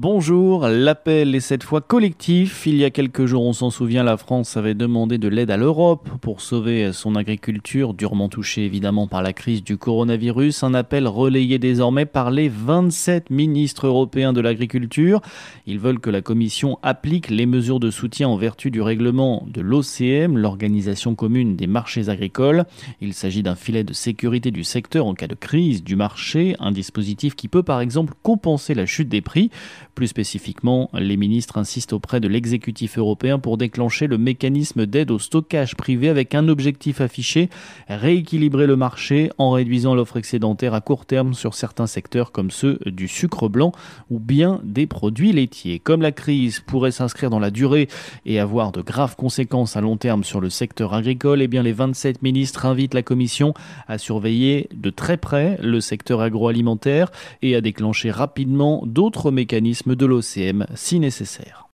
Bonjour, l'appel est cette fois collectif. Il y a quelques jours, on s'en souvient, la France avait demandé de l'aide à l'Europe pour sauver son agriculture, durement touchée évidemment par la crise du coronavirus. Un appel relayé désormais par les 27 ministres européens de l'agriculture. Ils veulent que la Commission applique les mesures de soutien en vertu du règlement de l'OCM, l'Organisation commune des marchés agricoles. Il s'agit d'un filet de sécurité du secteur en cas de crise du marché, un dispositif qui peut par exemple compenser la chute des prix. Plus spécifiquement, les ministres insistent auprès de l'exécutif européen pour déclencher le mécanisme d'aide au stockage privé avec un objectif affiché, rééquilibrer le marché en réduisant l'offre excédentaire à court terme sur certains secteurs comme ceux du sucre blanc ou bien des produits laitiers. Comme la crise pourrait s'inscrire dans la durée et avoir de graves conséquences à long terme sur le secteur agricole, eh bien les 27 ministres invitent la Commission à surveiller de très près le secteur agroalimentaire et à déclencher rapidement d'autres mécanismes de l'OCM si nécessaire.